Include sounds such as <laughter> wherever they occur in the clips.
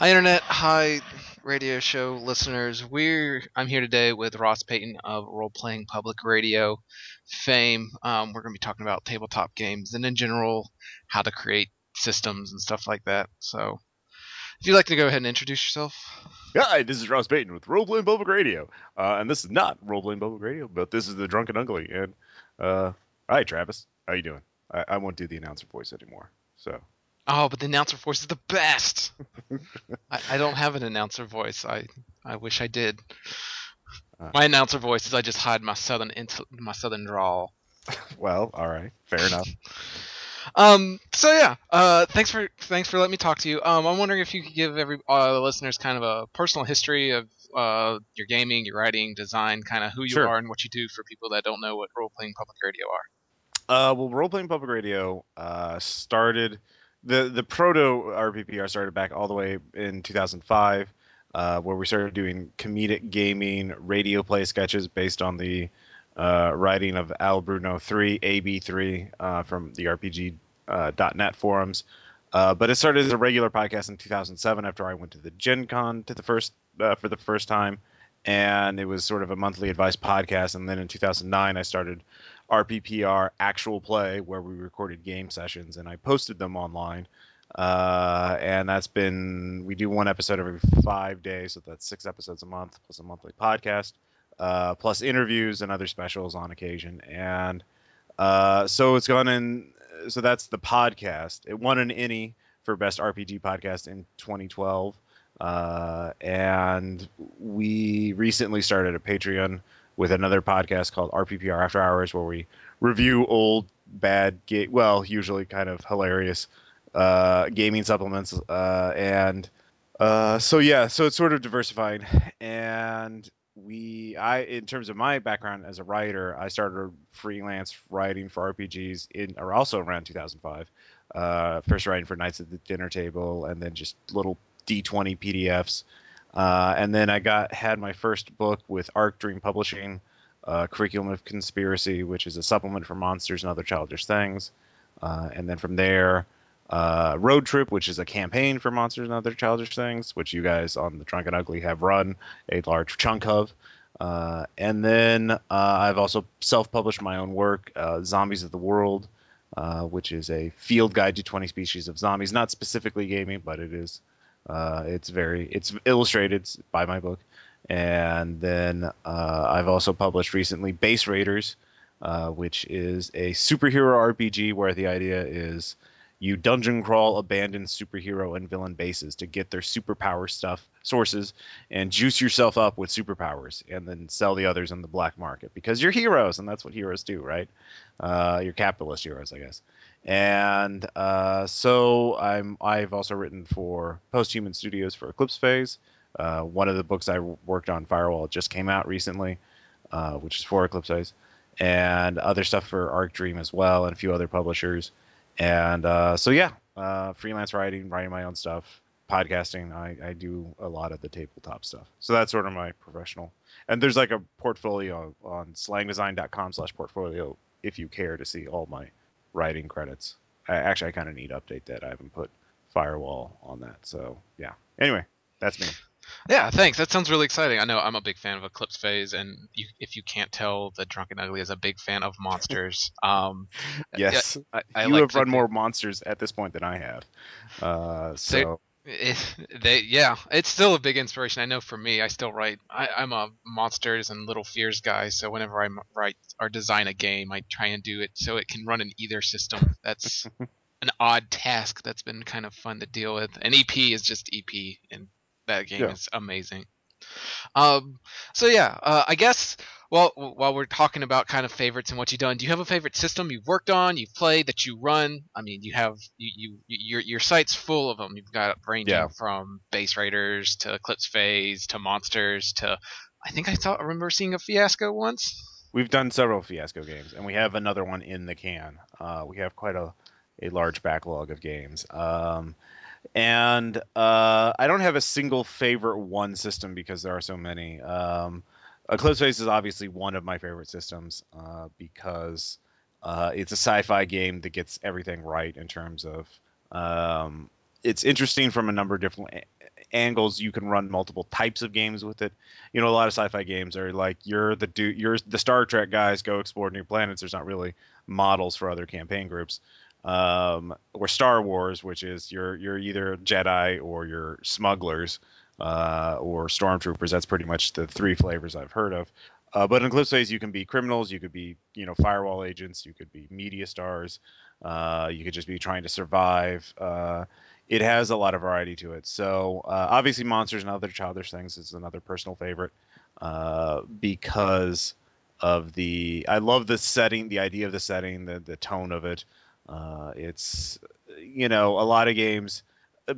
Hi, internet. Hi, radio show listeners. We're I'm here today with Ross Payton of Role Playing Public Radio fame. Um, we're going to be talking about tabletop games and in general how to create systems and stuff like that. So, if you'd like to go ahead and introduce yourself. Hi, this is Ross Payton with Role Playing Public Radio, uh, and this is not Role Playing Public Radio, but this is the Drunken Ugly. And uh, hi, Travis. How you doing? I, I won't do the announcer voice anymore. So Oh, but the announcer voice is the best. I, I don't have an announcer voice. I I wish I did. Uh. My announcer voice is I just hide my southern int- my southern drawl. <laughs> well, all right, fair enough. Um. So yeah. Uh. Thanks for thanks for letting me talk to you. Um. I'm wondering if you could give every uh, the listeners kind of a personal history of uh your gaming, your writing, design, kind of who you Sure. are and what you do for people that don't know what role playing public radio are. Uh, well, Role Playing Public Radio uh, started the the proto RPPR started back all the way in 2005, uh, where we started doing comedic gaming radio play sketches based on the uh, writing of Al Bruno 3 AB3 uh, from the RPG uh, forums. Uh, but it started as a regular podcast in 2007 after I went to the Gen Con to the first uh, for the first time, and it was sort of a monthly advice podcast. And then in 2009, I started RPPR actual play where we recorded game sessions and I posted them online. Uh, and that's been we do one episode every five days, so that's six episodes a month plus a monthly podcast, uh, plus interviews and other specials on occasion. And uh, so it's gone in. So that's the podcast. It won an ENnie for best RPG podcast in 2012. Uh, and we recently started a Patreon with another podcast called RPPR After Hours, where we review old, bad, ga- well, usually kind of hilarious uh, gaming supplements. Uh, and uh, so yeah, so it's sort of diversified. And we, I, in terms of my background as a writer, I started freelance writing for RPGs in, or also around 2005. Uh, first writing for Knights at the Dinner Table, and then just little D20 PDFs. Uh, and then I got had my first book with Arc Dream Publishing, uh, Curriculum of Conspiracy, which is a supplement for monsters and other childish things. Uh, and then from there, uh, Road Trip, which is a campaign for monsters and other childish things, which you guys on the Drunk and Ugly have run a large chunk of. Uh, and then I've also self-published my own work, Zombies of the World, which is a field guide to 20 species of zombies. Not specifically gaming, but it is uh, it's very it's illustrated by my book, and then uh, I've also published recently Base Raiders, uh, which is a superhero RPG where the idea is you dungeon crawl abandoned superhero and villain bases to get their superpower stuff sources and juice yourself up with superpowers and then sell the others in the black market because you're heroes and that's what heroes do right? Uh, you're capitalist heroes i guess and uh, so I'm I've also written for Posthuman Studios for Eclipse Phase. Uh, one of the books I worked on, Firewall, just came out recently, uh, which is for Eclipse Phase, and other stuff for Arc Dream as well, and a few other publishers. And uh, so yeah, uh, freelance writing, writing my own stuff, podcasting. I, I do a lot of the tabletop stuff. So that's sort of my professional. And there's like a portfolio on slangdesign.com/portfolio if you care to see all my writing credits. I, actually, I kind of need to update that. I haven't put Firewall on that. So yeah. Anyway, that's me. Yeah, thanks. That sounds really exciting. I know I'm a big fan of Eclipse Phase, and you, if you can't tell, the Drunken Ugly is a big fan of monsters. <laughs> Um, Yes, I, I you have run more monsters at this point than I have. Uh, so It, they yeah, it's still a big inspiration. I know for me, I still write. I, I'm a monsters and little fears guy, so whenever I write or design a game, I try and do it so it can run in either system. That's <laughs> an odd task that's been kind of fun to deal with. And EP is just EP, and that game Yeah. is amazing. Um, so yeah, uh, I guess. Well, while we're talking about kind of favorites and what you've done, do you have a favorite system you've worked on, you've played, that you run? I mean, you have you, you your your site's full of them. You've got ranging Yeah. from Base Raiders to Eclipse Phase to Monsters to I think I saw I remember seeing a Fiasco once. we've done several Fiasco games, and we have another one in the can. Uh, we have quite a a large backlog of games. Um, and uh, I don't have a single favorite one system because there are so many. Um, Eclipse Phase is obviously one of my favorite systems uh, because uh, it's a sci-fi game that gets everything right in terms of um, it's interesting from a number of different angles you can run multiple types of games with it. You know, a lot of sci-fi games are like you're the dude, you're the Star Trek guys go explore new planets. There's not really models for other campaign groups. Um, or Star Wars, which is you're you're either Jedi or you're smugglers uh, or stormtroopers. That's pretty much the three flavors I've heard of. Uh, but in Eclipse Phase, you can be criminals, you could be, you know, firewall agents, you could be media stars, uh, you could just be trying to survive. Uh, it has a lot of variety to it. So uh, obviously, monsters and other childish things is another personal favorite uh, because of the. I love the setting, the idea of the setting, the the tone of it. Uh, it's, you know, a lot of games.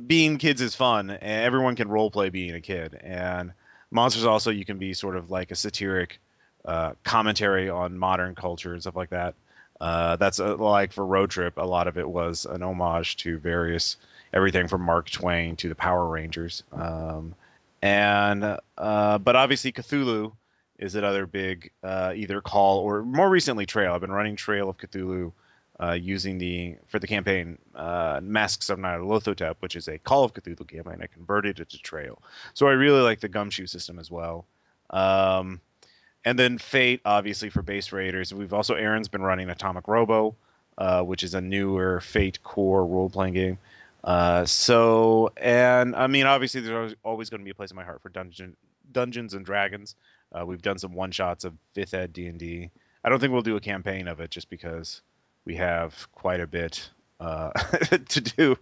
Being kids is fun, and everyone can role play being a kid, and monsters also you can be sort of like a satiric uh, commentary on modern culture and stuff like that. Uh, that's uh, like for Road Trip, a lot of it was an homage to various everything from Mark Twain to the Power Rangers. Um, and uh, but obviously Cthulhu is another big uh, either call or more recently Trail. I've been running Trail of Cthulhu uh, using the for the campaign uh, Masks of Nyarlathotep, which is a Call of Cthulhu game, and I converted it to Trail. So I really like the gumshoe system as well. Um, and then Fate, obviously for base raiders. We've also Aaron's been running Atomic Robo, uh, which is a newer Fate core role playing game. Uh, so, and I mean, obviously, there's always going to be a place in my heart for Dungeon, Dungeons and Dragons. Uh, we've done some one shots of fifth ed D and D. I don't think we'll do a campaign of it just because we have quite a bit uh, <laughs> to do.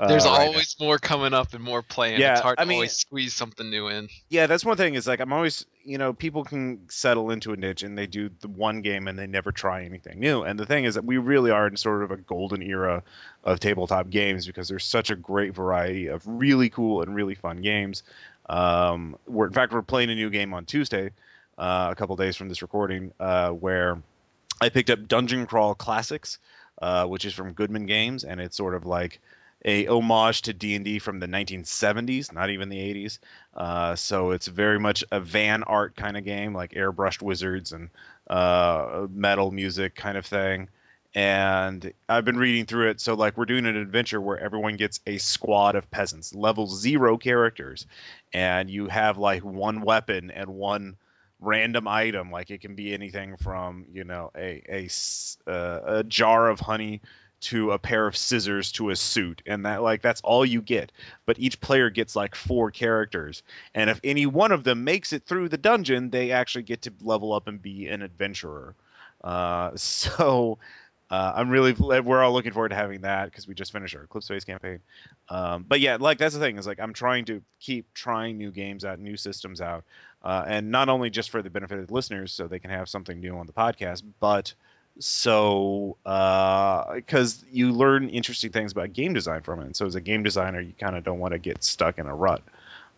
Uh, There's right always now. more coming up and more playing. Yeah, it's hard I to mean, always squeeze something new in. Yeah, that's one thing. Is like I'm always, you know, people can settle into a niche and they do the one game and they never try anything new. And the thing is that we really are in sort of a golden era of tabletop games because there's such a great variety of really cool and really fun games. Um, we're in fact we're playing a new game on Tuesday, uh, a couple days from this recording, uh, where I picked up Dungeon Crawl Classics uh, which is from Goodman Games, and it's sort of like a homage to D&D from the 1970s, not even the 80s. Uh, so it's very much a van art kind of game, like airbrushed wizards and uh, metal music kind of thing. And I've been reading through it. So like we're doing an adventure where everyone gets a squad of peasants, level zero characters, and you have like one weapon and one random item like it can be anything from you know a a, uh, a jar of honey to a pair of scissors to a suit and that like that's all you get but each player gets like four characters and if any one of them makes it through the dungeon they actually get to level up and be an adventurer uh, <laughs> so uh, I'm really we're all looking forward to having that because we just finished our Eclipse Phase campaign. Um, but yeah, like that's the thing is like I'm trying to keep trying new games out, new systems out, uh, and not only just for the benefit of the listeners, so they can have something new on the podcast, but so because uh, you learn interesting things about game design from it. And so as a game designer, you kind of don't want to get stuck in a rut.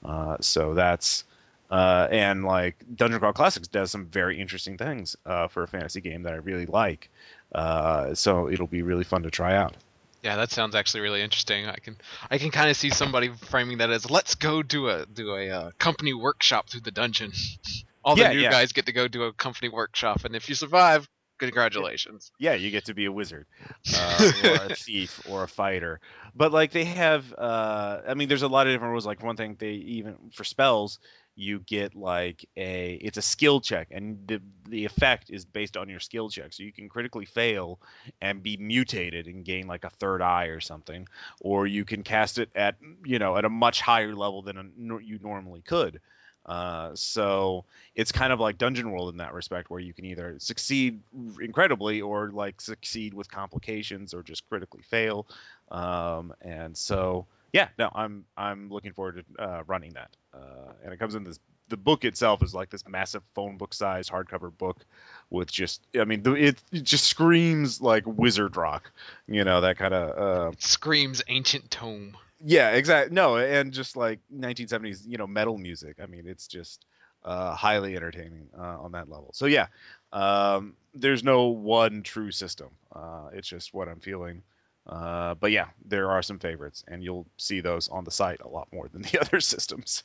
Uh, so that's uh, and like Dungeon Crawl Classics does some very interesting things uh, for a fantasy game that I really like. Uh, so it'll be really fun to try out. Yeah, that sounds actually really interesting. I can I can kind of see somebody framing that as let's go do a do a uh, company workshop through the dungeon. <laughs> All the yeah, new yeah. guys get to go do a company workshop, and if you survive, congratulations. Yeah, you get to be a wizard, uh, <laughs> or a thief, or a fighter. But like they have, uh, I mean, there's a lot of different rules. Like one thing they even for spells, you get like a it's a skill check and the the effect is based on your skill check so you can critically fail and be mutated and gain like a third eye or something or you can cast it at you know at a much higher level than a, you normally could uh, so it's kind of like Dungeon World in that respect, where you can either succeed incredibly or like succeed with complications or just critically fail. Um, and so yeah, no, I'm I'm looking forward to uh, running that. Uh, and it comes in this. The book itself is like this massive phone book size hardcover book with just, I mean, it, it just screams like wizard rock, you know, that kind of. Uh, screams ancient tome. Yeah, exactly. No, and just like 1970s, you know, metal music. I mean, it's just uh, highly entertaining uh, on that level. So yeah, um, there's no one true system. Uh, it's just what I'm feeling. Uh, but yeah, there are some favorites, and you'll see those on the site a lot more than <laughs> the other systems.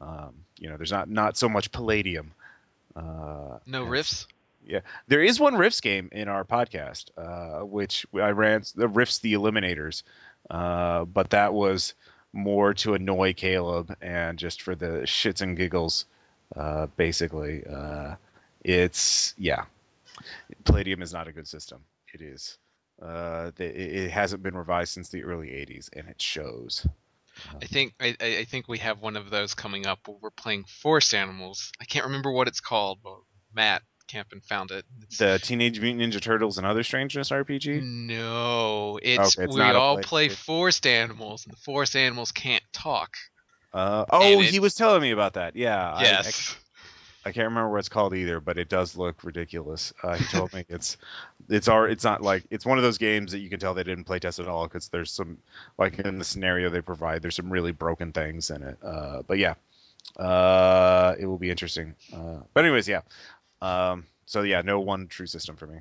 Um, you know, there's not not so much Palladium. Uh, no Rifts. Yeah, there is one Rifts game in our podcast, uh, which I ran the Rifts the Eliminators, uh, but that was more to annoy Caleb and just for the shits and giggles, uh, basically. Uh, it's yeah, Palladium is not a good system. It is. Uh, it hasn't been revised since the early '80s, and it shows. I think I, I think we have one of those coming up where we're playing Forest Animals. I can't remember what it's called, but Matt Campen found it. It's, the Teenage Mutant Ninja Turtles and Other Strangeness RPG? No, it's, okay, it's we all play forest animals, and the forest animals can't talk. Uh, oh, he was telling me about that. Yeah. Yes. I, can't remember what it's called either, but it does look ridiculous. Uh, he told me <laughs> it's it's our it's not like it's one of those games that you can tell they didn't play test at all because there's some like in the scenario they provide there's some really broken things in it. Uh, but yeah, uh, it will be interesting. Uh, but anyways, yeah. Um, so yeah, no one true system for me.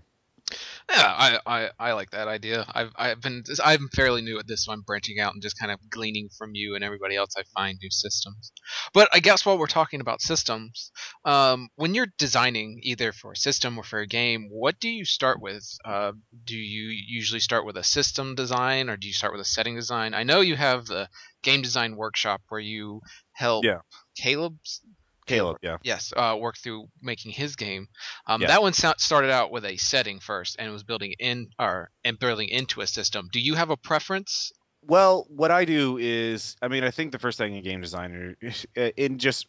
Yeah, I, I, I like that idea. I've I've been I'm fairly new at this, so I'm branching out and just kind of gleaning from you and everybody else. I find new systems. But I guess while we're talking about systems, um, when you're designing either for a system or for a game, what do you start with? Uh, do you usually start with a system design or do you start with a setting design? I know you have the game design workshop where you help yeah. Caleb's Caleb, yeah. Yes, uh, worked through making his game. Um. That one started out with a setting first, and was building in or and building into a system. Do you have a preference? Well, what I do is, I mean, I think the first thing a game designer, <laughs> in just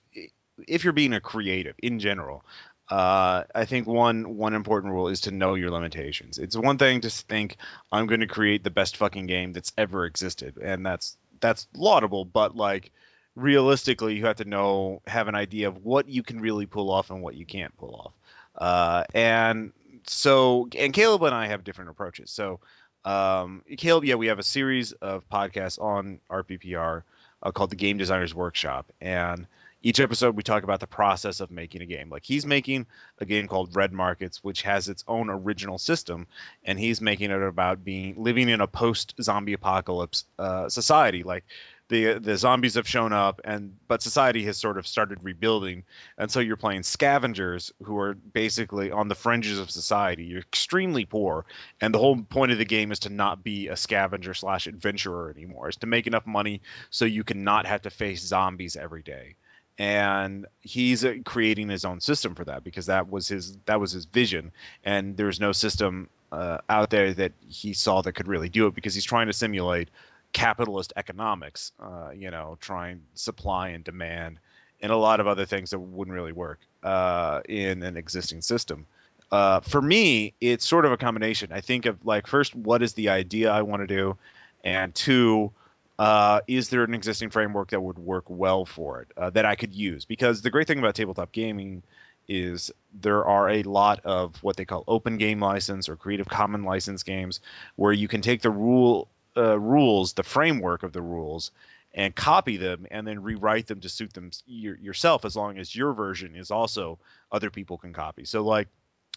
if you're being a creative in general, uh, I think one one important rule is to know your limitations. It's one thing to think I'm going to create the best fucking game that's ever existed, and that's that's laudable, but like realistically, you have to know, have an idea of what you can really pull off and what you can't pull off. Uh, and so, and Caleb and I have different approaches. So, um, Caleb, yeah, we have a series of podcasts on RPPR uh, called the Game Designers Workshop, and each episode we talk about the process of making a game. Like he's making a game called Red Markets, which has its own original system, and he's making it about being living in a post-zombie apocalypse uh, society. Like the the zombies have shown up and but society has sort of started rebuilding. And so you're playing scavengers who are basically on the fringes of society. You're extremely poor. And the whole point of the game is to not be a scavenger slash adventurer anymore. Is to make enough money so you can not have to face zombies every day. And he's uh, creating his own system for that because that was his that was his vision. And there's no system uh, out there that he saw that could really do it because he's trying to simulate capitalist economics, uh, you know, trying supply and demand, and a lot of other things that wouldn't really work uh, in an existing system. Uh, for me, it's sort of a combination. I think of like first, what is the idea I want to do, and two, uh, is there an existing framework that would work well for it uh, that I could use? Because the great thing about tabletop gaming is there are a lot of what they call open game license or creative common license games where you can take the rule uh, rules, the framework of the rules, and copy them and then rewrite them to suit them your, yourself as long as your version is also other people can copy. So like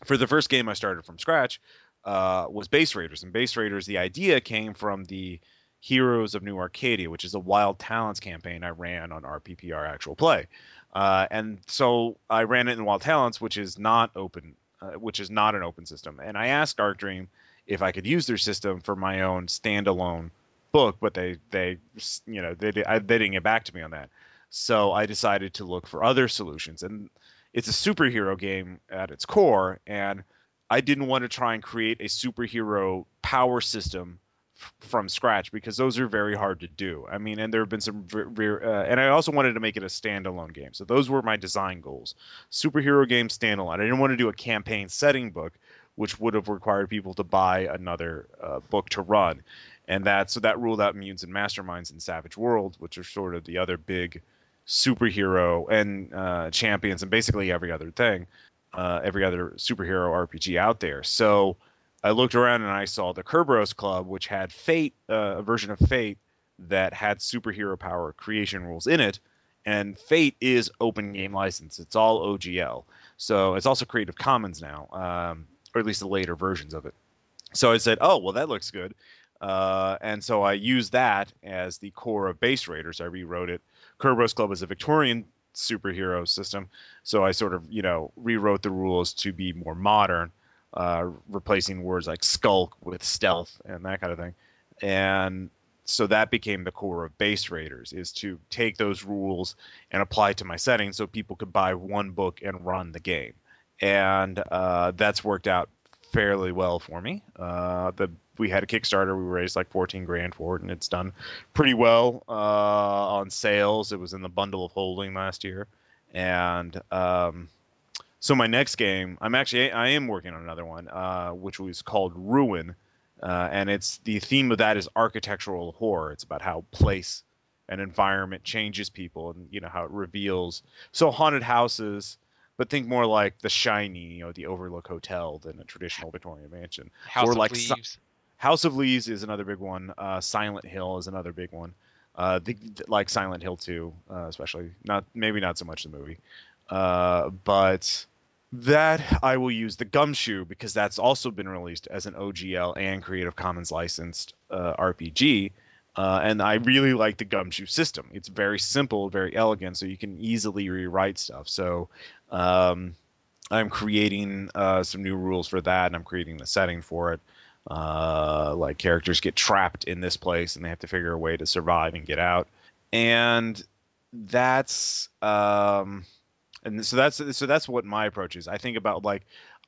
for the first game I started from scratch uh, was Base Raiders and Base Raiders the idea came from the Heroes of New Arcadia, which is a Wild Talents campaign I ran on RPPR Actual Play. Uh, and so I ran it in Wild Talents, which is not open, uh, which is not an open system. And I asked Arc Dream if I could use their system for my own standalone book, but they they you know they they didn't get back to me on that. So I decided to look for other solutions, and it's a superhero game at its core, and I didn't want to try and create a superhero power system f- from scratch because those are very hard to do. I mean, and there have been some, uh, and I also wanted to make it a standalone game. So those were my design goals: superhero game standalone. I didn't want to do a campaign setting book which would have required people to buy another uh, book to run. And that so that ruled out Mutants and Masterminds and Savage Worlds, which are sort of the other big superhero and uh, champions and basically every other thing, uh, every other superhero RPG out there. So I looked around and I saw the Kerberos Club, which had Fate, uh, a version of Fate that had superhero power creation rules in it. And Fate is open game license. It's all OGL. So it's also Creative Commons now. Um, or at least the later versions of it. So I said, oh, well, that looks good. Uh, and so I used that as the core of Base Raiders. I rewrote it. Kerberos Club is a Victorian superhero system, so I sort of, you know, rewrote the rules to be more modern, uh, replacing words like skulk with stealth and that kind of thing. And so that became the core of Base Raiders is to take those rules and apply to my setting so people could buy one book and run the game. And uh, that's worked out fairly well for me. Uh, the we had a Kickstarter. We raised like 14 grand for it, and it's done pretty well uh, on sales. It was in the bundle of holding last year, and um, so my next game, I'm actually I am working on another one, uh, which was called Ruin, uh, and it's the theme of that is architectural horror. It's about how place and environment changes people, and you know how it reveals. So haunted houses but think more like the Shining, you know, the Overlook Hotel than a traditional Victorian mansion. House or of like Leaves. House of Leaves is another big one. Uh, Silent Hill is another big one. Uh, the, like Silent Hill 2, uh, especially. Not maybe not so much the movie, uh, but that I will use the Gumshoe because that's also been released as an OGL and Creative Commons licensed uh, RPG. Uh, and I really like the Gumshoe system. It's very simple, very elegant, so you can easily rewrite stuff. So um, I'm creating uh, some new rules for that, and I'm creating the setting for it. Uh, like characters get trapped in this place, and they have to figure a way to survive and get out. And that's um, and so that's so that's what my approach is. I think about like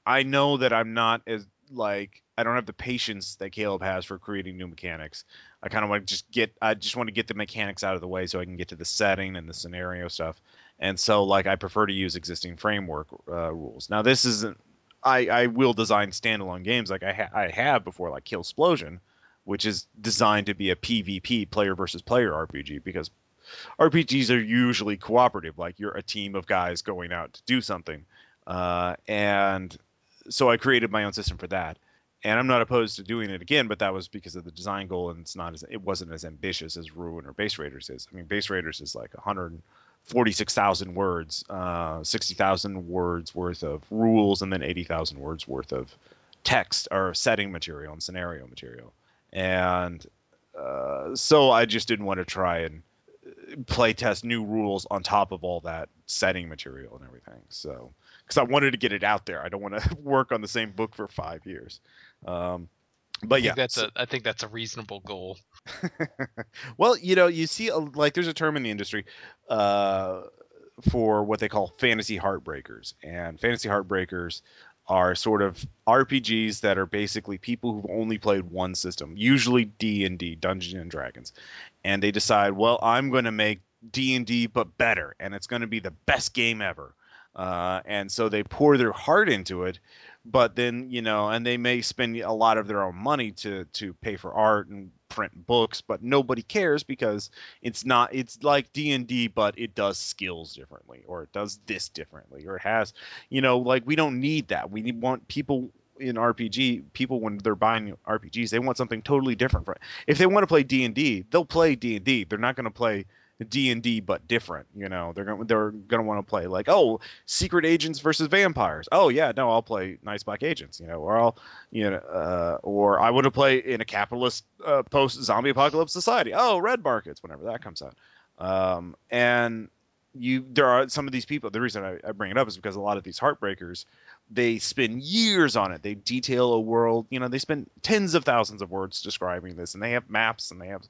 I know that I'm not as like I don't have the patience that Caleb has for creating new mechanics. I kind of want to just get I just want to get the mechanics out of the way so I can get to the setting and the scenario stuff. And so like I prefer to use existing framework uh, rules. Now this isn't I I will design standalone games like I ha- I have before like Kill Explosion, which is designed to be a PvP player versus player RPG because RPGs are usually cooperative like you're a team of guys going out to do something. Uh, and so I created my own system for that. And I'm not opposed to doing it again, but that was because of the design goal, and it's not as it wasn't as ambitious as Ruin or Base Raiders is. I mean, Base Raiders is like 146,000 words, uh, 60,000 words worth of rules, and then 80,000 words worth of text or setting material and scenario material. And uh, so I just didn't want to try and play test new rules on top of all that setting material and everything. So because I wanted to get it out there. I don't want to <laughs> work on the same book for five years. Um, but I yeah, that's a I think that's a reasonable goal. <laughs> well, you know, you see, a, like, there's a term in the industry uh, for what they call fantasy heartbreakers, and fantasy heartbreakers are sort of RPGs that are basically people who've only played one system, usually D and D, Dungeons and Dragons, and they decide, well, I'm going to make D and D but better, and it's going to be the best game ever. Uh, and so they pour their heart into it, but then you know, and they may spend a lot of their own money to to pay for art and print books, but nobody cares because it's not. It's like D and D, but it does skills differently, or it does this differently, or it has, you know, like we don't need that. We want people in RPG, people when they're buying RPGs, they want something totally different. From, if they want to play D and D, they'll play D and D. They're not going to play D and D but different. You know, they're gonna they're gonna want to play like oh secret agents versus vampires. Oh yeah, no, I'll play Night's Black Agents. You know, or I'll you know, uh, or I want to play in a capitalist uh, post zombie apocalypse society. Oh, Red Markets whenever that comes out. Um, and you there are some of these people. The reason I, I bring it up is because a lot of these heartbreakers they spend years on it. They detail a world, you know, they spend tens of thousands of words describing this and they have maps and they have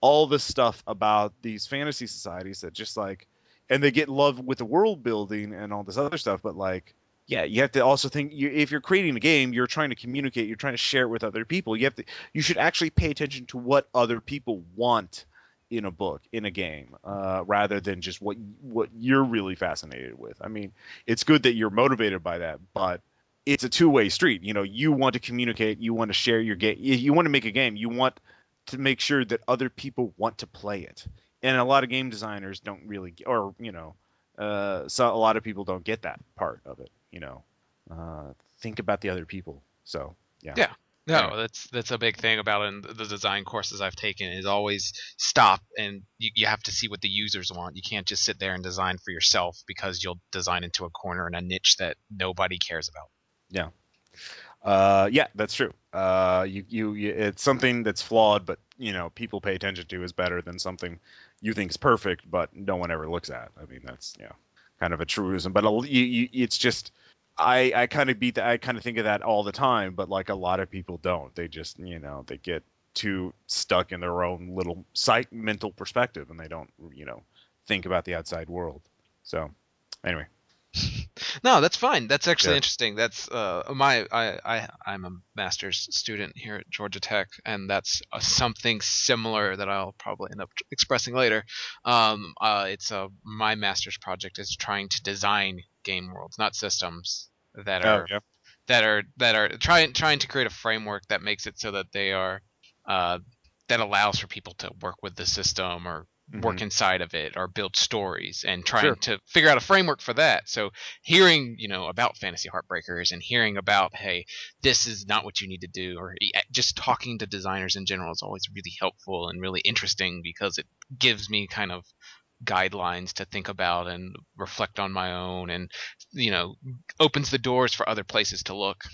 all this stuff about these fantasy societies that just like and they get love with the world building and all this other stuff, but like yeah, you have to also think you, if you're creating a game, you're trying to communicate, you're trying to share it with other people. You have to you should actually pay attention to what other people want in a book in a game uh, rather than just what what you're really fascinated with. I mean it's good that you're motivated by that but it's a two-way street. You know you want to communicate you want to share your game you want to make a game. You want to make sure that other people want to play it. And a lot of game designers don't really or you know uh, so a lot of people don't get that part of it you know. Uh, think about the other people. So yeah. Yeah. No, Yeah. that's that's a big thing about it in the design courses I've taken is always stop and you, you have to see what the users want. You can't just sit there and design for yourself because you'll design into a corner and a niche that nobody cares about. Yeah, uh, yeah, that's true. Uh, you, you, you, it's something that's flawed, but you know, people pay attention to is better than something you think is perfect, but no one ever looks at. I mean, that's know, kind of a truism. But a- you, you, it's just, I, I kind of beat that. I kind of think of that all the time, but like a lot of people don't. They just, you know, they get too stuck in their own little psych mental perspective and they don't you know think about the outside world. So anyway. <laughs> no, that's fine. That's actually Yeah. interesting. That's uh, my I, I I'm a master's student here at Georgia Tech, and that's uh, something similar that I'll probably end up expressing later. Um, uh, it's a my master's project is trying to design game worlds, not systems that Oh are yeah. that are that are trying trying to create a framework that makes it so that they are uh, that allows for people to work with the system or work inside of it or build stories and trying Sure. to figure out a framework for that. So hearing, you know, about fantasy heartbreakers and hearing about, hey, this is not what you need to do, or just talking to designers in general is always really helpful and really interesting because it gives me kind of guidelines to think about and reflect on my own and you know opens the doors for other places to look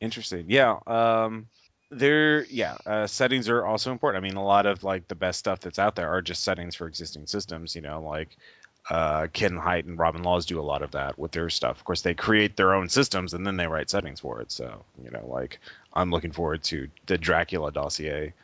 Interesting. Yeah. Um, there. Yeah. Uh, settings are also important. I mean, a lot of like the best stuff that's out there are just settings for existing systems. You know, like uh, Ken Hite and Robin Laws do a lot of that with their stuff. Of course, they create their own systems and then they write settings for it. So you know, like I'm looking forward to the Dracula dossier,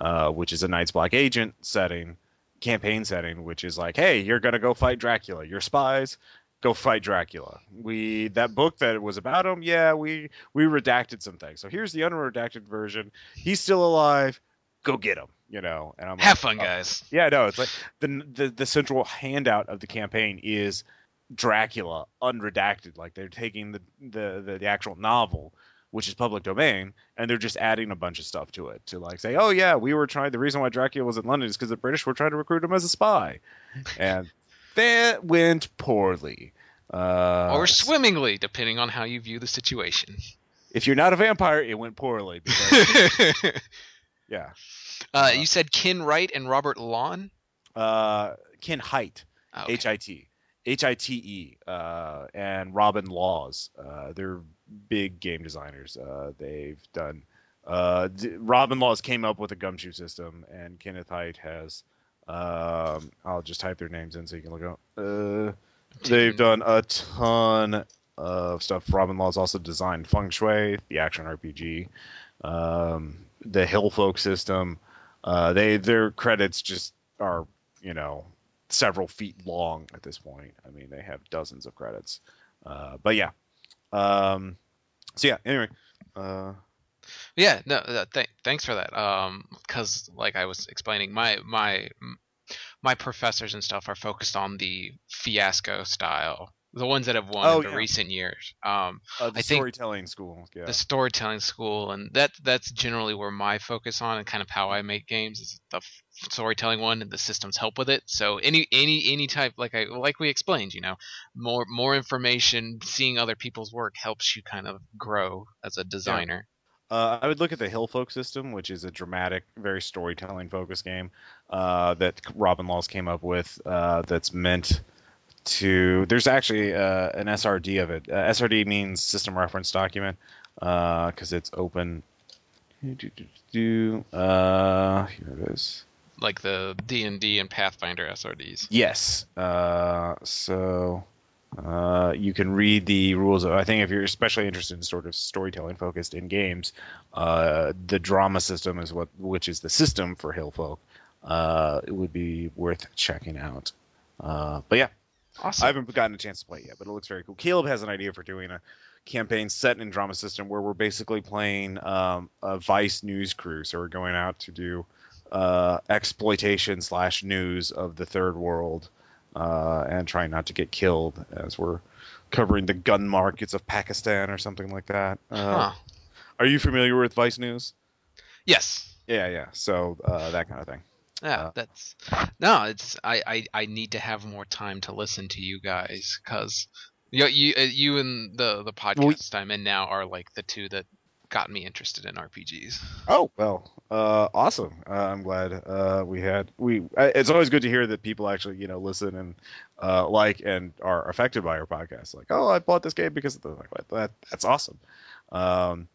uh, which is a Night's Black Agent setting, campaign setting, which is like, hey, you're gonna go fight Dracula. You're spies. Go fight Dracula. We that book that was about him. Yeah, we we redacted some things. So here's the unredacted version. He's still alive. Go get him. You know. And I'm have like, fun oh. guys Yeah, no, it's like the, the the central handout of the campaign is Dracula unredacted. Like they're taking the the the, the actual novel, which is public domain, and they're just adding a bunch of stuff to it to like say, oh yeah, we were trying. The reason why Dracula was in London is because the British were trying to recruit him as a spy, <laughs> and that went poorly. Uh, or swimmingly depending on how you view the situation if you're not a vampire, it went poorly. Because, <laughs> yeah. uh, you said ken wright and robert lawn Uh, Ken Hite. Oh. H I T. H I T E. Uh, and Robin Laws. Uh, they're big game designers. Uh, they've done. Uh, d- Robin Laws came up with a gumshoe system, and Kenneth Hite has. Um, I'll just type their names in so you can look up. Uh, they've <laughs> done a ton of stuff. Robin Laws also designed Feng Shui, the action RPG, um, the Hillfolk system. Uh, they their credits just are you know several feet long at this point. I mean, they have dozens of credits. Uh, but yeah. Um, so yeah. Anyway. Uh, Yeah, no, uh, th- thanks for that. Um, because like I was explaining, my my my professors and stuff are focused on the fiasco style, the ones that have won Oh, in the yeah. recent years. Um, uh, the I think- storytelling school. Yeah. the storytelling school, and that that's generally where my focus on and kind of how I make games is the f- storytelling one, and the systems help with it. So any any any type like I like we explained, you know, more more information, seeing other people's work helps you kind of grow as a designer. Uh, I would look at the Hillfolk system, which is a dramatic, very storytelling focused game uh, that Robin Laws came up with. Uh, that's meant to. There's actually uh, an SRD of it. Uh, SRD means System Reference Document because it's open. Uh, here it is. like the D and D and Pathfinder SRDs. Yes. Uh, so uh, you can read the rules. Of, I think if you're especially interested in sort of storytelling focused in games, uh, the drama system is what, which is the system for Hillfolk. Uh, it would be worth checking out. Uh, but yeah, Awesome. I haven't gotten a chance to play it yet, but it looks very cool. Caleb has an idea for doing a campaign set in drama system where we're basically playing um, a Vice news crew. So we're going out to do uh, exploitation slash news of the third world uh, and trying not to get killed as we're covering the gun markets of Pakistan or something like that. Uh, huh. Are you familiar with Vice News? Yes. Yeah, yeah. So uh, that kind of thing. Yeah, Uh, that's no. It's I, I I need to have more time to listen to you guys because you you uh, you and the the podcast I'm in now are like the two that got me interested in RPGs. Oh well, uh, awesome. Uh, I'm glad uh, we had we. I, it's always good to hear that people actually you know listen and uh, like and are affected by our podcast. Like, oh, I bought this game because of the like that. That's awesome. Um,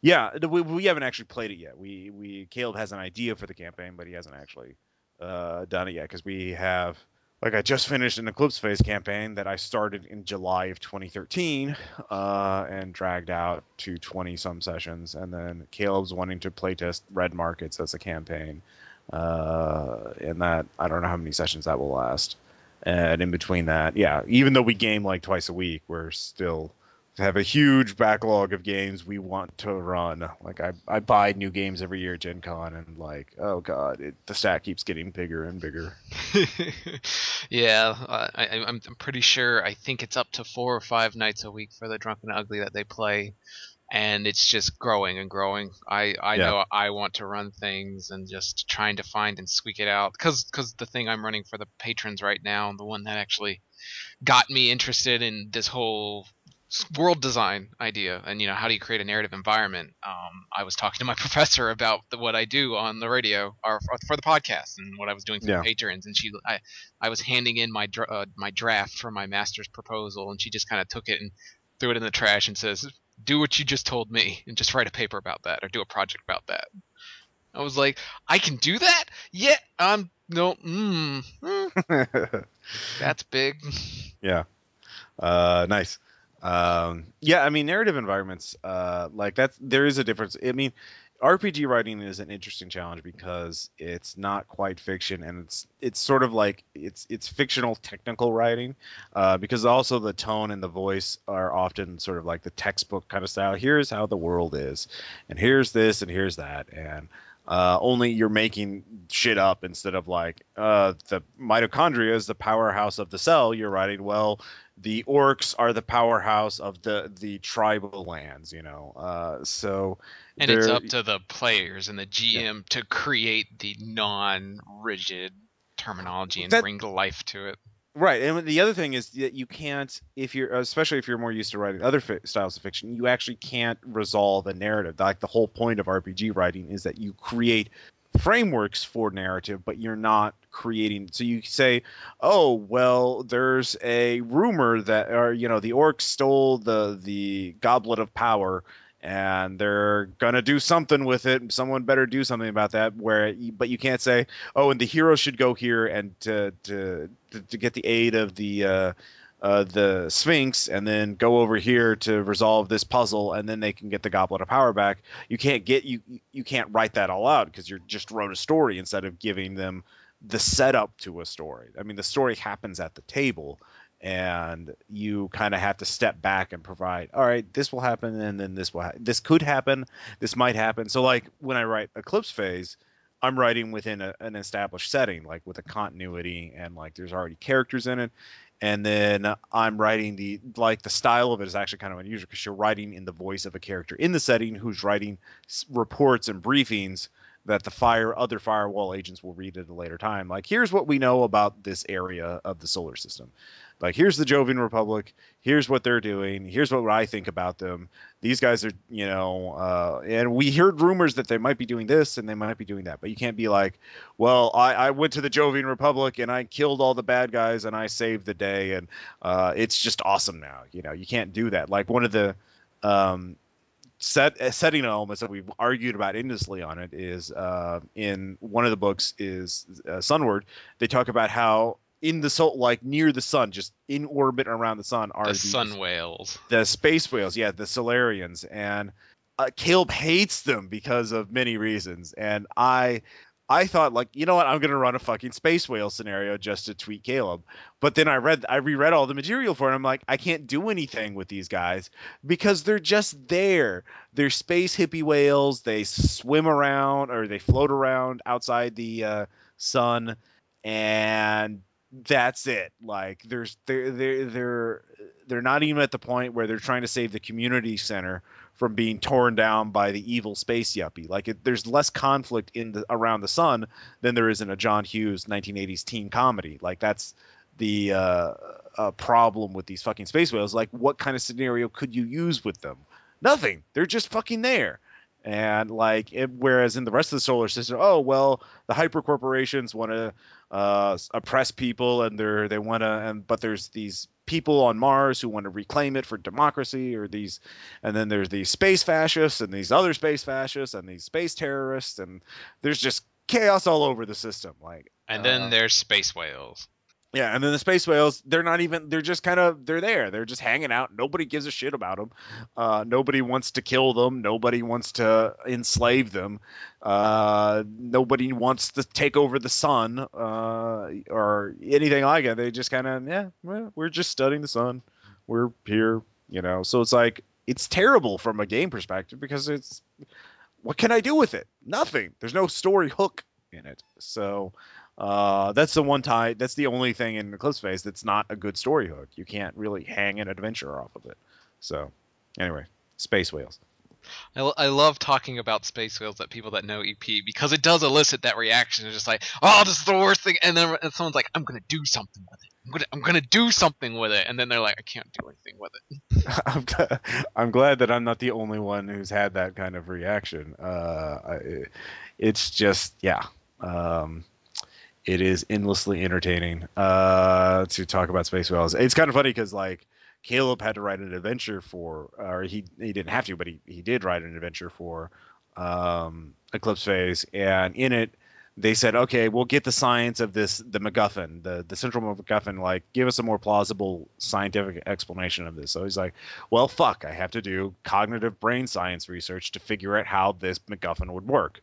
yeah, we, we haven't actually played it yet. We we Caleb has an idea for the campaign, but he hasn't actually uh, done it yet because we have like I just finished an Eclipse Phase campaign that I started in July of 2013 uh, and dragged out to 20 some sessions, and then Caleb's wanting to playtest Red Markets as a campaign, uh, and that I don't know how many sessions that will last. And in between that, yeah, even though we game like twice a week, we're still have a huge backlog of games we want to run. Like I, I buy new games every year at Gen Con and like, oh god, it, the stack keeps getting bigger and bigger. <laughs> yeah, uh, I, I'm, I'm pretty sure. I think it's up to four or five nights a week for the Drunken Ugly that they play, and it's just growing and growing. I, I yeah. know I want to run things and just trying to find and squeak it out because because the thing I'm running for the patrons right now, the one that actually got me interested in this whole world design idea and you know how do you create a narrative environment? Um, i was talking to my <laughs> professor about the, what i do on the radio or for the podcast and what i was doing for yeah. the patrons. And she I, I was handing in my uh, my draft for my master's proposal and she just kind of took it and threw it in the trash and says do what you just told me and just write a paper about that or do a project about that. I was like i can do that? Yeah i'm no mm, mm. <laughs> that's big. Yeah. Uh, nice um, yeah, I mean, narrative environments, uh, like that's there is a difference. I mean, RPG writing is an interesting challenge because it's not quite fiction, and it's it's sort of like it's it's fictional technical writing, uh, because also the tone and the voice are often sort of like the textbook kind of style. Here's how the world is, and here's this, and here's that, and uh, only you're making shit up instead of like uh, the mitochondria is the powerhouse of the cell. You're writing well the orcs are the powerhouse of the the tribal lands you know uh, so and it's up to the players and the gm yeah. to create the non-rigid terminology and that, bring life to it right and the other thing is that you can't if you're especially if you're more used to writing other fi- styles of fiction you actually can't resolve a narrative like the whole point of rpg writing is that you create frameworks for narrative, but you're not creating. So you say, oh well, there's a rumor that, or you know, the orcs stole the the goblet of power, and they're gonna do something with it. Someone better do something about that. Where, but you can't say, oh, and the hero should go here and to to to, get the aid of the uh, uh, the Sphinx and then go over here to resolve this puzzle, and then they can get the Goblet of Power back. You can't get you you can't write that all out because you just wrote a story instead of giving them the setup to a story. I mean, the story happens at the table, and you kind of have to step back and provide. All right, this will happen, and then this will ha- this could happen, this might happen. So like when I write Eclipse Phase. I'm writing within a, an established setting, like with a continuity, and like there's already characters in it, and then I'm writing the like the style of it is actually kind of unusual because you're writing in the voice of a character in the setting who's writing reports and briefings that the fire other firewall agents will read at a later time. Like here's what we know about this area of the solar system, like here's the Jovian Republic, here's what they're doing, here's what I think about them. These guys are, you know, uh, and we heard rumors that they might be doing this and they might be doing that, but you can't be like, well, I, I went to the Jovian Republic and I killed all the bad guys and I saved the day and uh, it's just awesome now. You know, you can't do that. Like one of the um, set uh, setting elements that we've argued about endlessly on it is uh, in one of the books is uh, Sunward. They talk about how in the soul, like near the sun, just in orbit around the sun, are the sun whales, the space whales, yeah, the Solarians, and uh, Caleb hates them because of many reasons, and I. I thought like you know what I'm gonna run a fucking space whale scenario just to tweet Caleb, but then I read I reread all the material for it. I'm like I can't do anything with these guys because they're just there. They're space hippie whales. They swim around or they float around outside the uh, sun, and that's it. Like there's they're they're they're they're not even at the point where they're trying to save the community center from being torn down by the evil space yuppie. Like it, there's less conflict in the around the sun than there is in a John Hughes 1980s teen comedy. Like that's the uh, uh, problem with these fucking space whales. Like what kind of scenario could you use with them? Nothing. They're just fucking there. And like, it, whereas in the rest of the solar system, oh well, the hyper corporations want to uh, oppress people, and they're they want to, and but there's these people on Mars who want to reclaim it for democracy, or these, and then there's these space fascists, and these other space fascists, and these space terrorists, and there's just chaos all over the system. Like, and then uh, there's space whales. Yeah, and then the space whales, they're not even, they're just kind of, they're there. They're just hanging out. Nobody gives a shit about them. Uh, nobody wants to kill them. Nobody wants to enslave them. Uh, nobody wants to take over the sun uh, or anything like it. They just kind of, yeah, well, we're just studying the sun. We're here, you know. So it's like, it's terrible from a game perspective because it's, what can I do with it? Nothing. There's no story hook in it. So, uh, that's the one tie. That's the only thing in Eclipse Phase that's not a good story hook. You can't really hang an adventure off of it. So, anyway, space whales. I, I love talking about space whales at people that know EP because it does elicit that reaction. It's just like, oh, this is the worst thing, and then and someone's like, I'm gonna do something with it. I'm gonna I'm gonna do something with it, and then they're like, I can't do anything with it. <laughs> I'm, glad, I'm glad that I'm not the only one who's had that kind of reaction. Uh, I, it's just yeah. Um, it is endlessly entertaining uh, to talk about space whales. It's kind of funny because like Caleb had to write an adventure for, or he he didn't have to, but he he did write an adventure for um, Eclipse Phase, and in it they said, okay, we'll get the science of this, the MacGuffin, the the central MacGuffin. Like, give us a more plausible scientific explanation of this. So he's like, well, fuck, I have to do cognitive brain science research to figure out how this MacGuffin would work.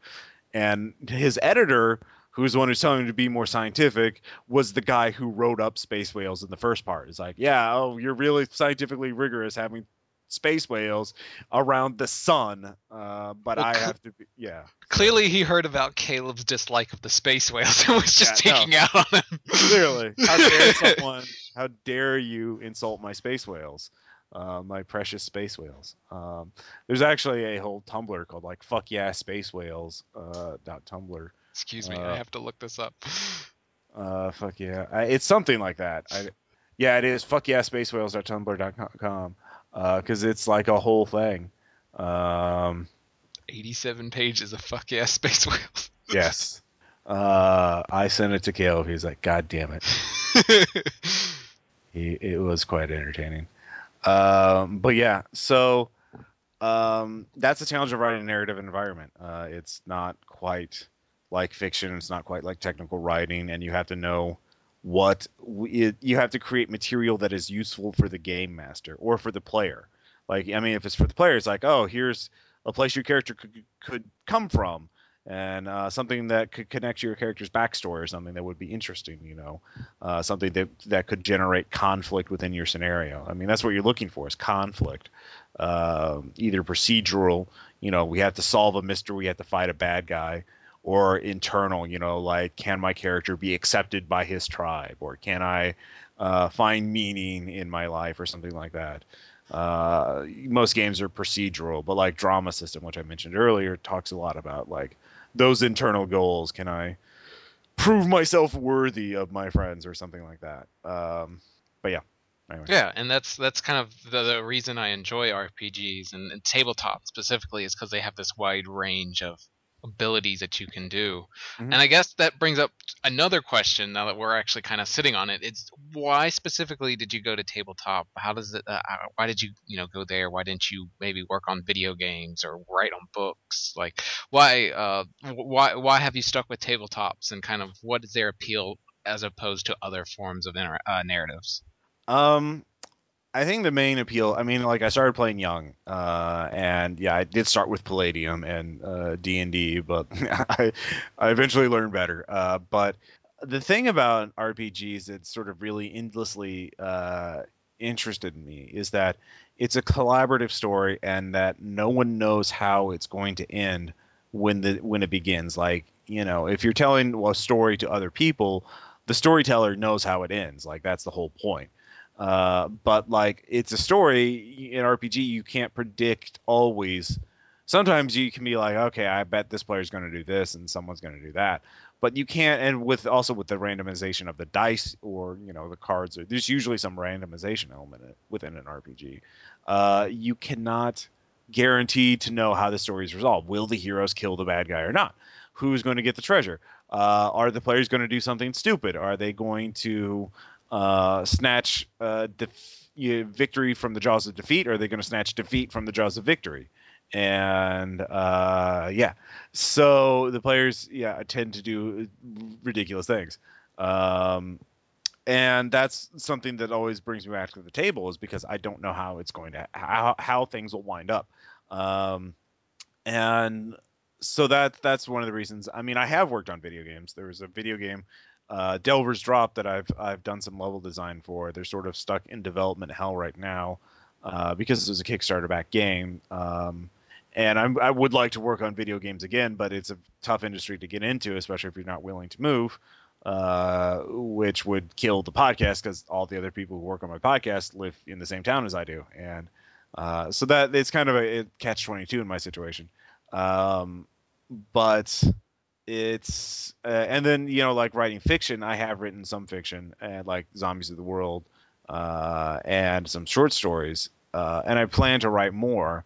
And his editor who's the one who's telling him to be more scientific, was the guy who wrote up space whales in the first part. It's like, yeah, oh, you're really scientifically rigorous having space whales around the sun, uh, but well, I have to be, yeah. Clearly, he heard about Caleb's dislike of the space whales and was just yeah, taking no. out on him. Clearly, <laughs> how dare someone? How dare you insult my space whales? Uh, my precious space whales. Um, there's actually a whole Tumblr called like "fuck yeah space whales" uh, dot Tumblr Excuse me, uh, I have to look this up. <laughs> Uh, fuck yeah, I, it's something like that. I, yeah, it is. Fuck yeah, spacewhales.tumblr.com. Uh, because it's like a whole thing. Um, 87 pages of fuck yeah, <laughs> space whales. yes. Uh, I sent it to Caleb. He's like, God damn it. <laughs> he, it was quite entertaining. Um, but yeah, so um, that's the challenge of writing a narrative environment. Uh, it's not quite like fiction. It's not quite like technical writing, and you have to know what you have to create material that is useful for the game master or for the player. Like, I mean, if it's for the player, it's like, oh, here's a place your character could could come from, and uh, something that could connect your character's backstory or something that would be interesting. You know, uh, something that that could generate conflict within your scenario. I mean, that's what you're looking for is conflict, uh, either procedural. You know, we have to solve a mystery, we have to fight a bad guy or internal you know like can my character be accepted by his tribe or can i uh, find meaning in my life or something like that. Uh, most games are procedural but like DramaSystem which i mentioned earlier talks a lot about like those internal goals. Can i prove myself worthy of my friends or something like that? Um, but yeah Anyway. Yeah, and that's that's kind of the, the reason I enjoy RPGs and, and tabletop specifically is because they have this wide range of abilities that you can do. Mm-hmm. And I guess that brings up another question now that we're actually kind of sitting on it. It's why specifically did you go to tabletop? How does it uh, uh, why did you, you know, go there? Why didn't you maybe work on video games or write on books? Like why uh why why have you stuck with tabletops and kind of what is their appeal as opposed to other forms of inter- uh, narratives? Um I think the main appeal. I mean, like I started playing young, uh, and yeah, I did start with Palladium and uh, D and D, but <laughs> I, I eventually learned better. Uh, but the thing about RPGs that sort of really endlessly uh, interested in me is that it's a collaborative story, and that no one knows how it's going to end when the when it begins. Like you know, if you're telling a story to other people, the storyteller knows how it ends. Like that's the whole point. Uh, but like it's a story in RPG, you can't predict always. Sometimes you can be like, okay, I bet this player's going to do this and someone's going to do that, but you can't. And with also with the randomization of the dice or you know the cards, or, there's usually some randomization element within an RPG. Uh, you cannot guarantee to know how the story is resolved. Will the heroes kill the bad guy or not? Who's going to get the treasure? Uh, are the players going to do something stupid? Are they going to uh, snatch uh, def- victory from the jaws of defeat, or are they going to snatch defeat from the jaws of victory? And uh, yeah, so the players yeah tend to do ridiculous things. Um, and that's something that always brings me back to the table is because I don't know how it's going to how how things will wind up, um, and so that that's one of the reasons. I mean, I have worked on video games. There was a video game, uh, Delver's Drop, that I've I've done some level design for. They're sort of stuck in development hell right now uh, because it was a Kickstarter back game. Um, and I'm, I would like to work on video games again, but it's a tough industry to get into, especially if you're not willing to move uh, which would kill the podcast because all the other people who work on my podcast live in the same town as I do, and uh, so that it's kind of a catch twenty two in my situation. Um, but it's uh, and then you know like writing fiction, I have written some fiction and like Zombies of the World uh, and some short stories, uh, and I plan to write more.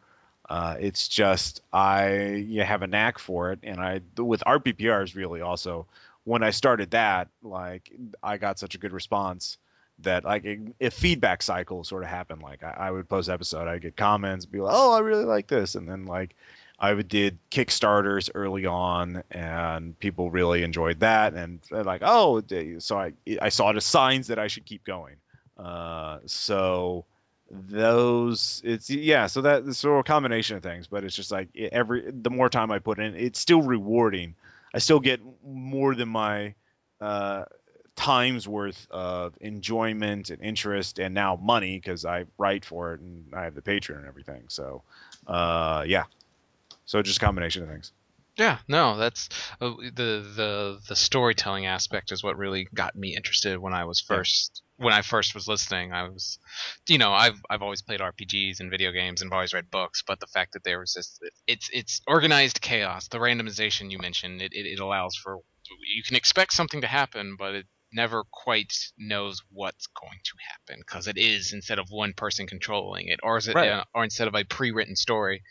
Uh, it's just I you have a knack for it, and I with RPPRs really also when I started that, like I got such a good response that like a, feedback cycle sort of happened. Like I, I would post episode, i'd get comments, be like, oh, I really like this, and then like I did Kickstarters early on, and people really enjoyed that, and like, oh, so I I saw the signs that I should keep going. Uh, so those it's yeah so that sort of a combination of things but it's just like every the more time i put in it's still rewarding I still get more than my uh, time's worth of enjoyment and interest, and now money because I write for it and I have the Patreon and everything. So, uh, yeah. So just a combination of things. Yeah, no, that's uh, the the the storytelling aspect is what really got me interested when I was first yeah. when I first was listening. I was, you know, I've I've always played RPGs and video games and I've always read books, but the fact that there was this, it's it's organized chaos. The randomization you mentioned, it, it, it allows for you can expect something to happen, but it never quite knows what's going to happen because it is instead of one person controlling it, or is it, right. uh, or instead of a pre-written story,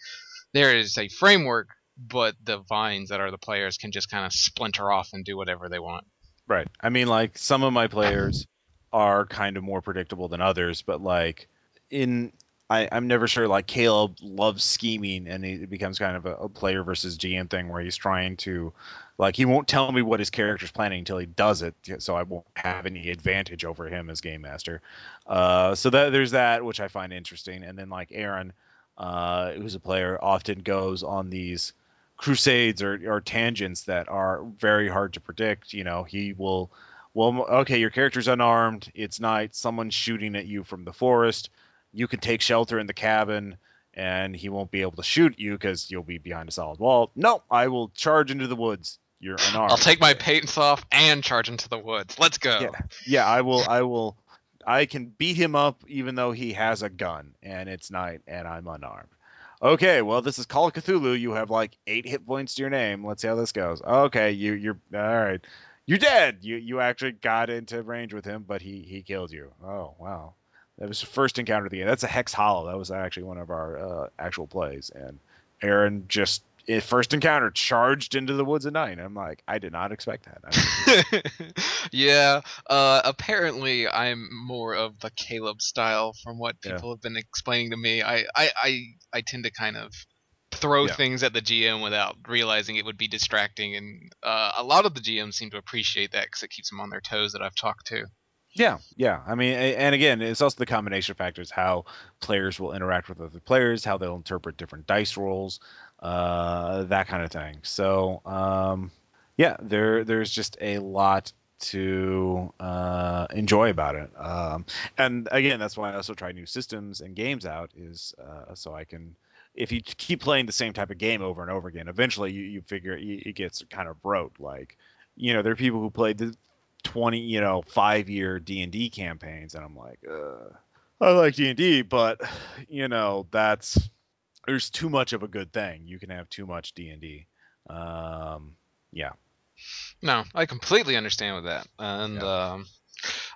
there is a framework but the vines that are the players can just kind of splinter off and do whatever they want. Right. I mean, like some of my players are kind of more predictable than others, but like in I, I'm never sure. Like Caleb loves scheming, and it becomes kind of a, a, player versus GM thing where he's trying to, like, he won't tell me what his character's planning until he does it, so I won't have any advantage over him as game master. Uh, so that there's that, which I find interesting. And then like Aaron, uh, who's a player, often goes on these crusades or, or tangents that are very hard to predict. You know, he will, well, okay, your character's unarmed. It's night. Someone's shooting at you from the forest. You can take shelter in the cabin, and he won't be able to shoot you because you'll be behind a solid wall. No, I will charge into the woods. You're unarmed. I'll take my paints off and charge into the woods. Let's go. Yeah, yeah I will. I will. I can beat him up even though he has a gun and it's night and I'm unarmed okay, well, this is Call of Cthulhu. You have like eight hit points to your name. Let's see how this goes. Okay, you you're all right. You're dead. You you actually got into range with him, but he he killed you. Oh wow, that was the first encounter of the game. That's a Hex Hollow. That was actually one of our uh, actual plays, and Aaron just first encounter charged into the woods at night. I'm like, I did not <laughs> expect that. yeah, uh, apparently I'm more of the Caleb style from what people yeah. have been explaining to me. I, I, I, I tend to kind of throw yeah. things at the GM without realizing it would be distracting, and uh, a lot of the GMs seem to appreciate that because it keeps them on their toes that I've talked to. Yeah, yeah. I mean, and again, it's also the combination of factors how players will interact with other players, how they'll interpret different dice rolls, uh, that kind of thing. So um, yeah, there there's just a lot to uh, enjoy about it. Um, and again, that's why I also try new systems and games out is uh, so I can. If you keep playing the same type of game over and over again, eventually you, you figure it, it gets kind of rote. Like, you know, there are people who played the 20, you know, five year D and D campaigns, and I'm like, I like D and D, but <sighs> you know, that's there's too much of a good thing. You can have too much D and D. Um, yeah. No, I completely understand with that, and yeah. um,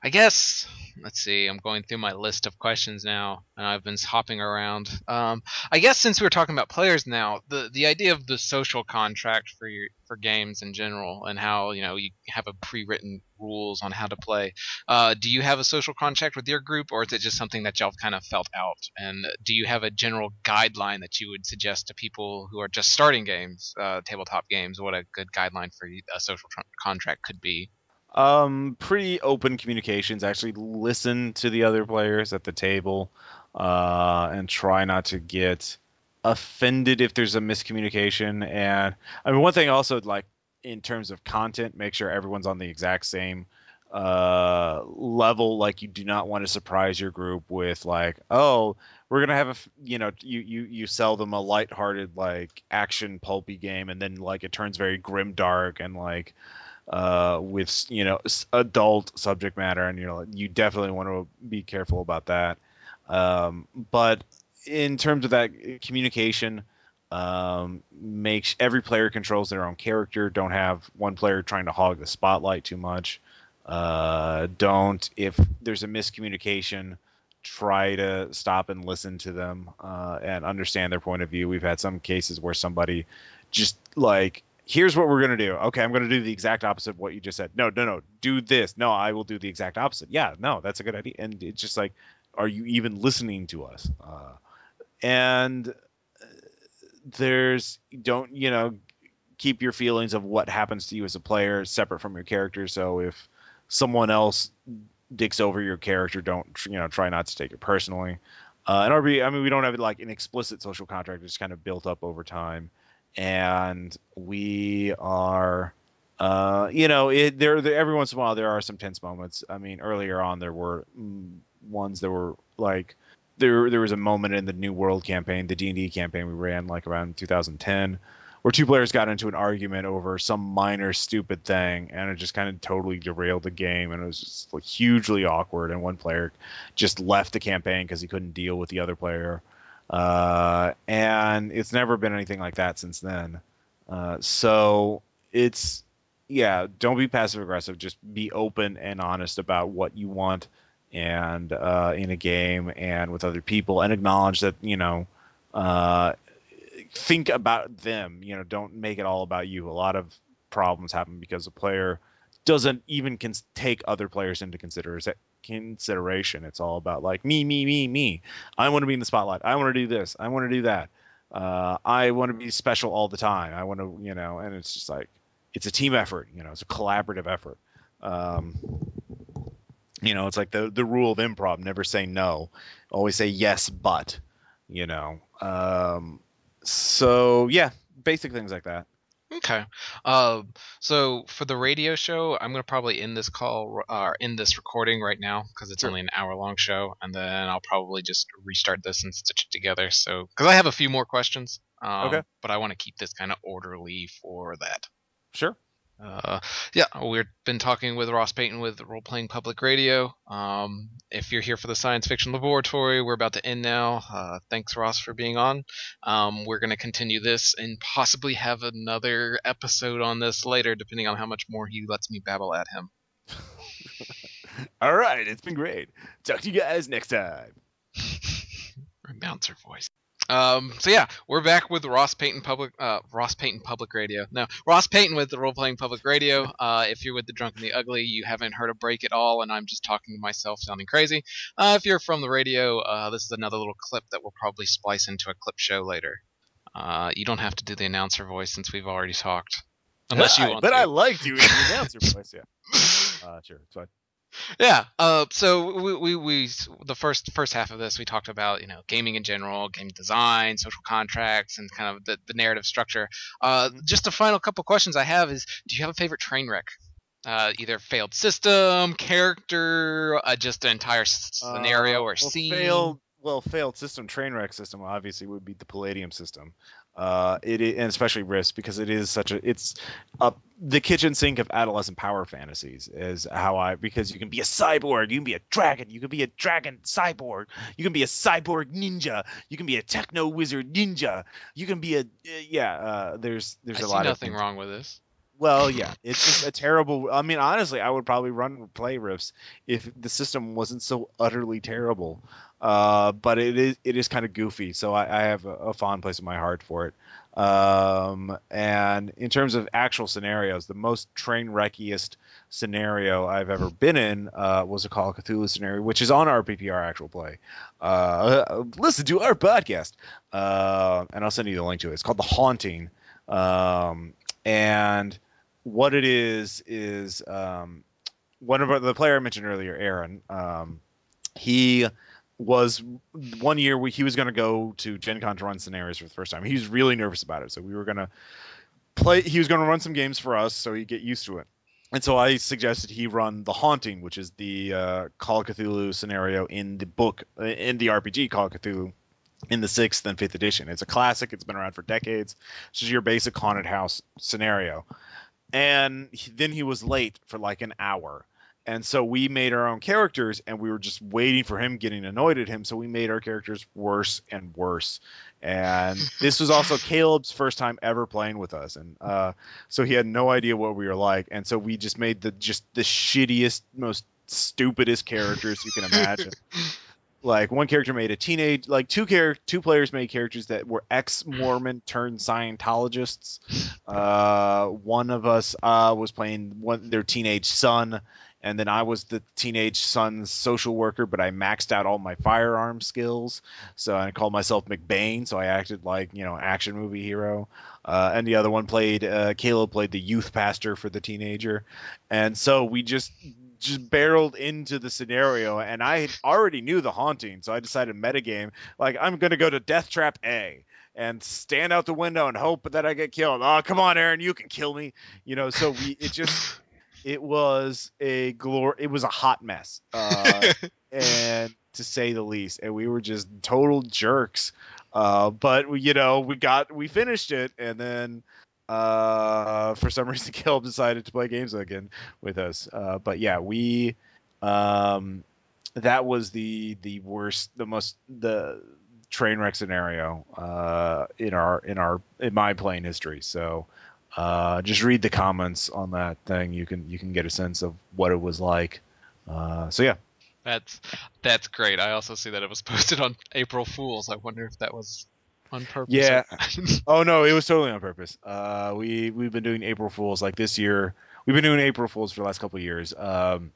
I guess let's see. I'm going through my list of questions now, and I've been hopping around. Um, I guess since we are talking about players now, the the idea of the social contract for your for games in general, and how you know you have a pre-written rules on how to play. Uh, do you have a social contract with your group, or is it just something that y'all kind of felt out? And do you have a general guideline that you would suggest to people who are just starting games, uh, tabletop games? What a good guideline for a social contract could be? Um, pretty open communications. Actually, listen to the other players at the table, uh, and try not to get offended if there's a miscommunication. And I mean, one thing also like in terms of content, make sure everyone's on the exact same uh level like you do not want to surprise your group with like oh we're gonna have a you know you you you sell them a lighthearted like action pulpy game and then like it turns very grim dark and like uh with you know adult subject matter and you know you definitely want to be careful about that. Um but in terms of that communication um makes every player controls their own character. Don't have one player trying to hog the spotlight too much. Uh, don't if there's a miscommunication try to stop and listen to them uh, and understand their point of view. We've had some cases where somebody just like here's what we're going to do. Okay i'm going to do the exact opposite of what you just said. No no no do this. No i will do the exact opposite. Yeah no that's a good idea. And it's just like are you even listening to us? Uh, and uh, there's don't you know keep your feelings of what happens to you as a player separate from your character. So if someone else dicks over your character, don't you know? Try not to take it personally. Uh, and RB, I mean, we don't have like an explicit social contract; it's kind of built up over time, and we are, uh, you know, it, there, there. Every once in a while, there are some tense moments. I mean, earlier on, there were mm, ones that were like there. There was a moment in the New World campaign, the D and D campaign we ran like around 2010 where two players got into an argument over some minor stupid thing and it just kind of totally derailed the game and it was just like hugely awkward and one player just left the campaign because he couldn't deal with the other player uh, and it's never been anything like that since then uh, so it's yeah don't be passive aggressive just be open and honest about what you want and uh, in a game and with other people and acknowledge that you know uh, think about them. You know, don't make it all about you. A lot of problems happen because a player doesn't even can take other players into consideration. It's all about like me, me, me, me. I want to be in the spotlight. I want to do this. I want to do that. Uh, I want to be special all the time. I want to, you know, and it's just like it's a team effort. You know, it's a collaborative effort. Um, you know, it's like the the rule of improv: never say no, always say yes, but. You know, um, so yeah, basic things like that. Okay. Uh, so for the radio show, I'm gonna probably end this call or uh, end this recording right now because it's Sure. only an hour long show, and then I'll probably just restart this and stitch it together. So because I have a few more questions. Um, Okay. But I want to keep this kind of orderly for that. Sure. Uh, yeah, we've been talking with Ross Payton with Role Playing Public Radio. Um, if you're here for the Science Fiction Laboratory, we're about to end now. Uh, thanks, Ross, for being on. Um, we're going to continue this and possibly have another episode on this later, depending on how much more he lets me babble at him. <laughs> All right, it's been great. Talk to you guys next time. <laughs> Bouncer voice. Um, so yeah, we're back with Ross Payton Public uh, Ross Payton Public Radio. No, Ross Payton with the Role Playing Public Radio. Uh, if you're with the Drunk and the Ugly, you haven't heard a break at all, and I'm just talking to myself, sounding crazy. Uh, if you're from the radio, uh, this is another little clip that we'll probably splice into a clip show later. Uh, you don't have to do the announcer voice since we've already talked, unless you want But to. I like doing the announcer voice. Yeah. <laughs> Uh, sure. It's fine. Yeah. Uh, so we, we, we the first first half of this we talked about you know gaming in general, game design, social contracts, and kind of the, the narrative structure. Uh, just a final couple questions I have is: Do you have a favorite train wreck? Uh, either failed system, character, uh, just an entire scenario Uh, or well, scene. Failed, well, failed system, train wreck system obviously would be the Palladium system. Uh, it and especially Rifts because it is such a it's a, the kitchen sink of adolescent power fantasies is how I because you can be a cyborg, you can be a dragon, you can be a dragon cyborg, you can be a cyborg ninja, you can be a techno wizard ninja, you can be a uh, yeah. Uh, there's there's I a lot of nothing things. wrong with this. Well, yeah, it's just a terrible. I mean, honestly, I would probably run play Rifts if the system wasn't so utterly terrible. Uh, but it is it is kind of goofy, so I, I have a, a fond place in my heart for it. Um, and in terms of actual scenarios, the most train wreckiest scenario I've ever been in uh, was a Call of Cthulhu scenario, which is on RPPR actual play. Uh, listen to our podcast, uh, and I'll send you the link to it. It's called The Haunting. Um, and what it is is um, one of our, the player I mentioned earlier, Aaron. Um, he was one year we, he was going to go to Gen Con to run scenarios for the first time. He was really nervous about it, so we were going to play. He was going to run some games for us, so he'd get used to it. And so I suggested he run the Haunting, which is the uh, Call of Cthulhu scenario in the book in the RPG Call of Cthulhu in the sixth and fifth edition. It's a classic. It's been around for decades. This is your basic haunted house scenario. And he, then he was late for like an hour. And so we made our own characters and we were just waiting for him getting annoyed at him. So we made our characters worse and worse. And <laughs> this was also Caleb's first time ever playing with us. And uh, so he had no idea what we were like. And so we just made the just the shittiest, most stupidest characters you can imagine. <laughs> like one character made a teenage like two char- two players made characters that were ex-mormon turned scientologists <laughs> uh, one of us uh, was playing one their teenage son and then i was the teenage son's social worker but i maxed out all my firearm skills so i called myself mcbain so i acted like you know action movie hero uh, and the other one played uh, caleb played the youth pastor for the teenager and so we just just barreled into the scenario and I already knew the haunting, so I decided metagame like I'm gonna go to Death Trap A and stand out the window and hope that I get killed. Oh come on, Aaron, you can kill me. You know, so we it just <laughs> it was a glor it was a hot mess. Uh, <laughs> and to say the least. And we were just total jerks. Uh, but we, you know, we got we finished it and then uh, for some <laughs> reason, Caleb decided to play games again with us. Uh, but yeah, we um, that was the the worst, the most the train wreck scenario uh, in our in our in my playing history. So uh, just read the comments on that thing. You can you can get a sense of what it was like. Uh, so yeah. That's that's great. I also see that it was <laughs> posted on April Fools. I wonder if that was on purpose. Yeah. <laughs> oh no, it was totally on purpose. Uh, we we've been doing April Fools like this year. We've been doing April Fools for the last couple of years. Um,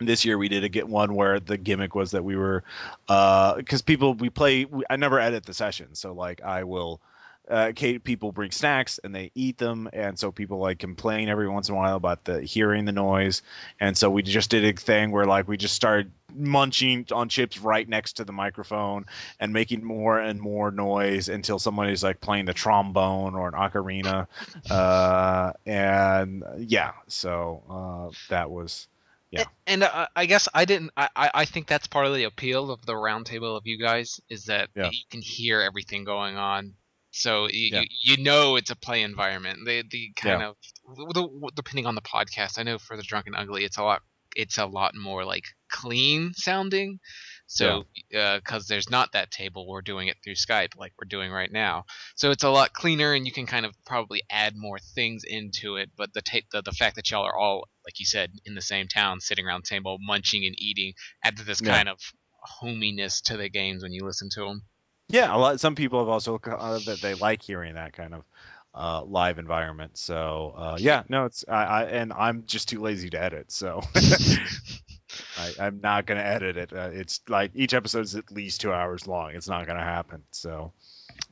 this year we did a get one where the gimmick was that we were because uh, people we play. We, I never edit the session, so like I will uh, people bring snacks and they eat them, and so people like complain every once in a while about the hearing the noise, and so we just did a thing where like we just started munching on chips right next to the microphone and making more and more noise until somebody's like playing the trombone or an ocarina, <laughs> uh, and yeah, so uh, that was. Yeah. And, uh, I guess I didn't. I, I think that's part of the appeal of the roundtable of you guys is that yeah. you can hear everything going on so you, yeah. you, you know it's a play environment. The the kind yeah. of the, depending on the podcast. I know for the drunk and Ugly, it's a lot it's a lot more like clean sounding. So because yeah. uh, there's not that table, we're doing it through Skype like we're doing right now. So it's a lot cleaner, and you can kind of probably add more things into it. But the ta- the, the fact that y'all are all like you said in the same town, sitting around the table, munching and eating, adds this kind of hominess to the games when you listen to them. Yeah, a lot. Some people have also uh, that they like hearing that kind of uh, live environment. So uh, yeah, no, it's I, I, and I'm just too lazy to edit, so <laughs> I, am not gonna edit it. Uh, it's like each episode is at least two hours long. It's not gonna happen. So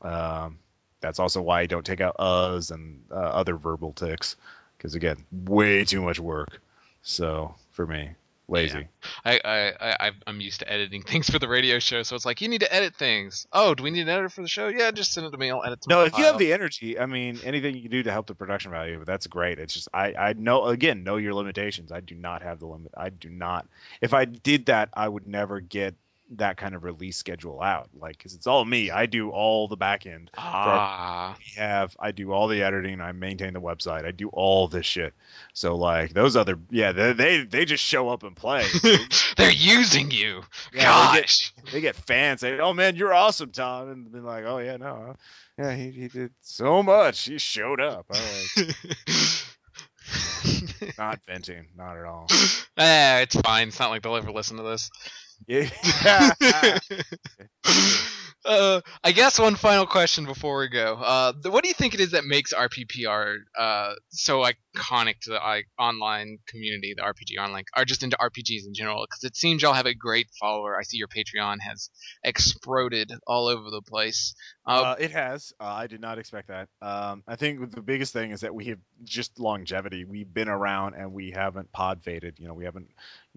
um, that's also why I don't take out uhs and uh, other verbal ticks because again, way too much work. So for me lazy. Yeah. I, I, I, I'm used to editing <laughs> things for the radio show, so it's like you need to edit things. Oh, do we need an editor for the show? Yeah, just send it to me. I'll edit. No, if file. you have the energy, I mean, anything you can do to help the production value, but that's great. It's just I, I know again know your limitations. I do not have the limit. I do not. If I did that, I would never get that kind of release schedule out like because it's all me. I do all the back end ah. we have i do all the editing i maintain the website i do all this shit. So like those other yeah they they, they just show up and play. <laughs> They're using you. Yeah, gosh they get, they get, fans say oh man you're awesome tom and been like oh yeah no yeah he, he did so much. He showed up. <laughs> Not venting not at all. Eh, it's fine. It's not like they'll ever listen to this yeah. <laughs> <laughs> Uh, I guess one final question before we go. Uh, what do you think it is that makes RPPR uh, so iconic to the online community, the RPG online, or just into RPGs in general? Because it seems y'all have a great follower. I see your Patreon has exploded all over the place. Uh, Uh, it has. I did not expect that. Um, I think the biggest thing is that we have just longevity. We've been around and we haven't pod faded. You know, we haven't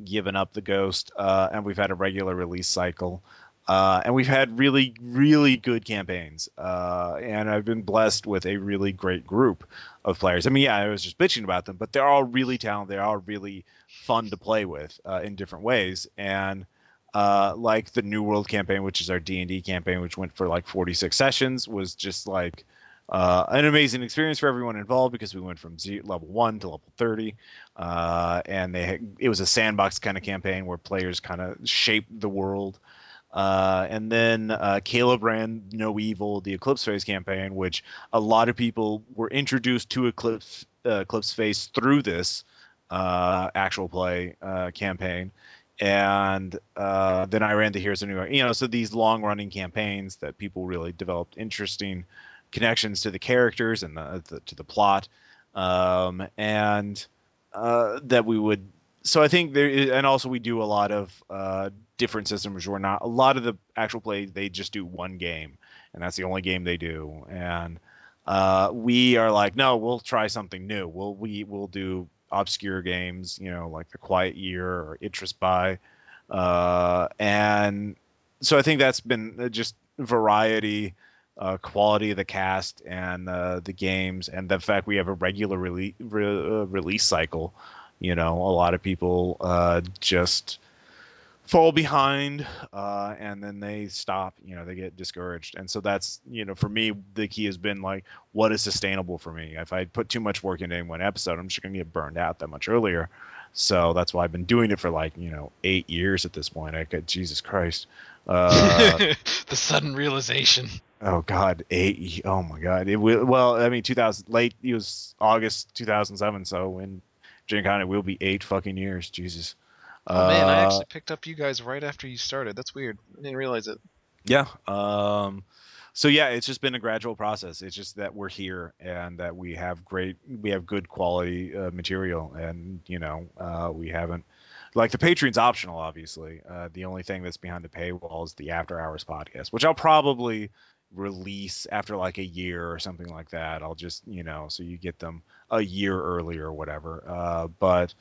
given up the ghost, and we've had a regular release cycle. Uh, and we've had really, really good campaigns. Uh, and I've been blessed with a really great group of players. I mean, yeah, I was just bitching about them, but they're all really talented. They're all really fun to play with uh, in different ways. And uh, like the New World campaign, which is our D and D campaign, which went for like 46 sessions, was just like uh, an amazing experience for everyone involved because we went from ze- level one to level 30, uh, and they it was a sandbox kind of campaign where players kind of shaped the world. Uh, and then uh, Caleb ran No Evil, the Eclipse Phase campaign, which a lot of people were introduced to Eclipse uh, Eclipse Phase through this uh, actual play uh, campaign and uh, then I ran the Heroes of New York. You know, so these long-running campaigns that people really developed interesting connections to the characters and the, the, to the plot, um, and that we would. So I think there, is, and also we do a lot of different systems. Where not a lot of the actual play they just do one game, and that's the only game they do. And uh, we are like, no, we'll try something new. We'll we will do obscure games, you know, like The Quiet Year or Interest by, uh, and so I think that's been just variety, uh, quality of the cast and uh, the games, and the fact we have a regular rele- re- uh, release cycle. You know, a lot of people uh, just fall behind uh, and then they stop you know they get discouraged. And so that's you know for me the key has been like what is sustainable for me? If i put too much work into any one episode i'm just going to get burned out that much earlier. So that's why i've been doing it for like you know eight years at this point. I could jesus christ. Uh, <laughs> the sudden realization. oh god eight oh my god. It will well i mean 2000 late it was august 2007 so in Gen Con will be eight fucking years jesus Oh man, I Uh, actually picked up you guys right after you started. That's weird. I didn't realize it. Yeah. Um, so yeah, it's just been a gradual process. It's just that we're here and that we have great, we have good quality uh, material, and you know, uh, we haven't like the Patreon's optional, obviously. Uh, the only thing that's behind the paywall is the After Hours podcast, which I'll probably release after like a year or something like that. I'll just, you know, so you get them a year earlier or whatever. Uh, but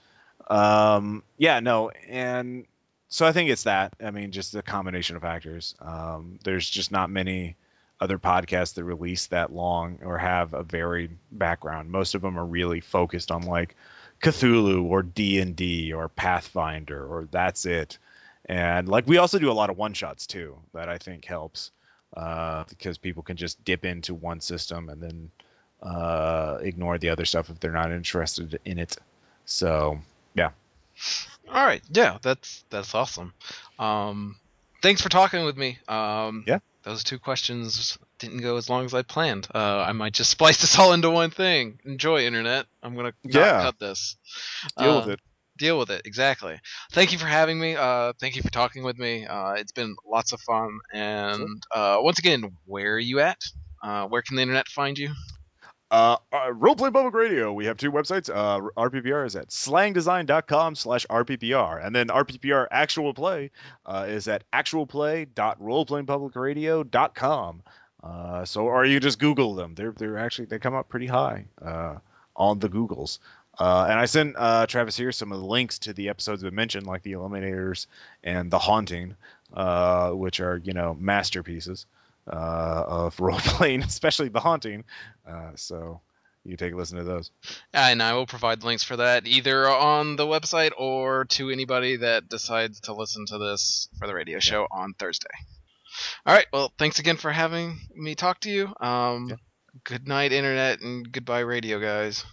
um, yeah, no, and so I think it's that. I mean, just a combination of factors. Um, there's just not many other podcasts that release that long or have a varied background. Most of them are really focused on like Cthulhu or D and D or Pathfinder or that's it. And like we also do a lot of one shots too that I think helps uh, because people can just dip into one system and then uh, ignore the other stuff if they're not interested in it. So yeah. All right, yeah, that's that's awesome. Um, thanks for talking with me. Um, Yeah. Those two questions didn't go as long as I planned. Uh, I might just <laughs> splice this all into one thing. Enjoy internet. I'm gonna Yeah. cut this. Deal Uh, with it. Deal with it exactly. Thank you for having me. Uh, thank you for talking with me. Uh, it's been lots of fun. And uh, once again, where are you at? Uh, where can the internet find you? Uh, uh, Roleplay Public Radio. We have two websites. Uh, RPPR is at slangdesign.com slash RPPR. And then RPPR Actual Play uh, is at actualplay.roleplayingpublicradio.com. Uh, so, or you just Google them. They're, they're actually, they come up pretty high uh, on the Googles. Uh, and I sent uh, Travis here some of the links to the episodes we mentioned, like the Eliminators and the Haunting, uh, which are, you know, masterpieces uh, of <laughs> role playing, especially the Haunting. Uh, so you take a listen to those. And I will provide links for that either on the website or to anybody that decides to listen to this for the radio show on Thursday. All right. Well, thanks again for having me talk to you. Um, Yeah. Good night, internet, and goodbye, radio guys.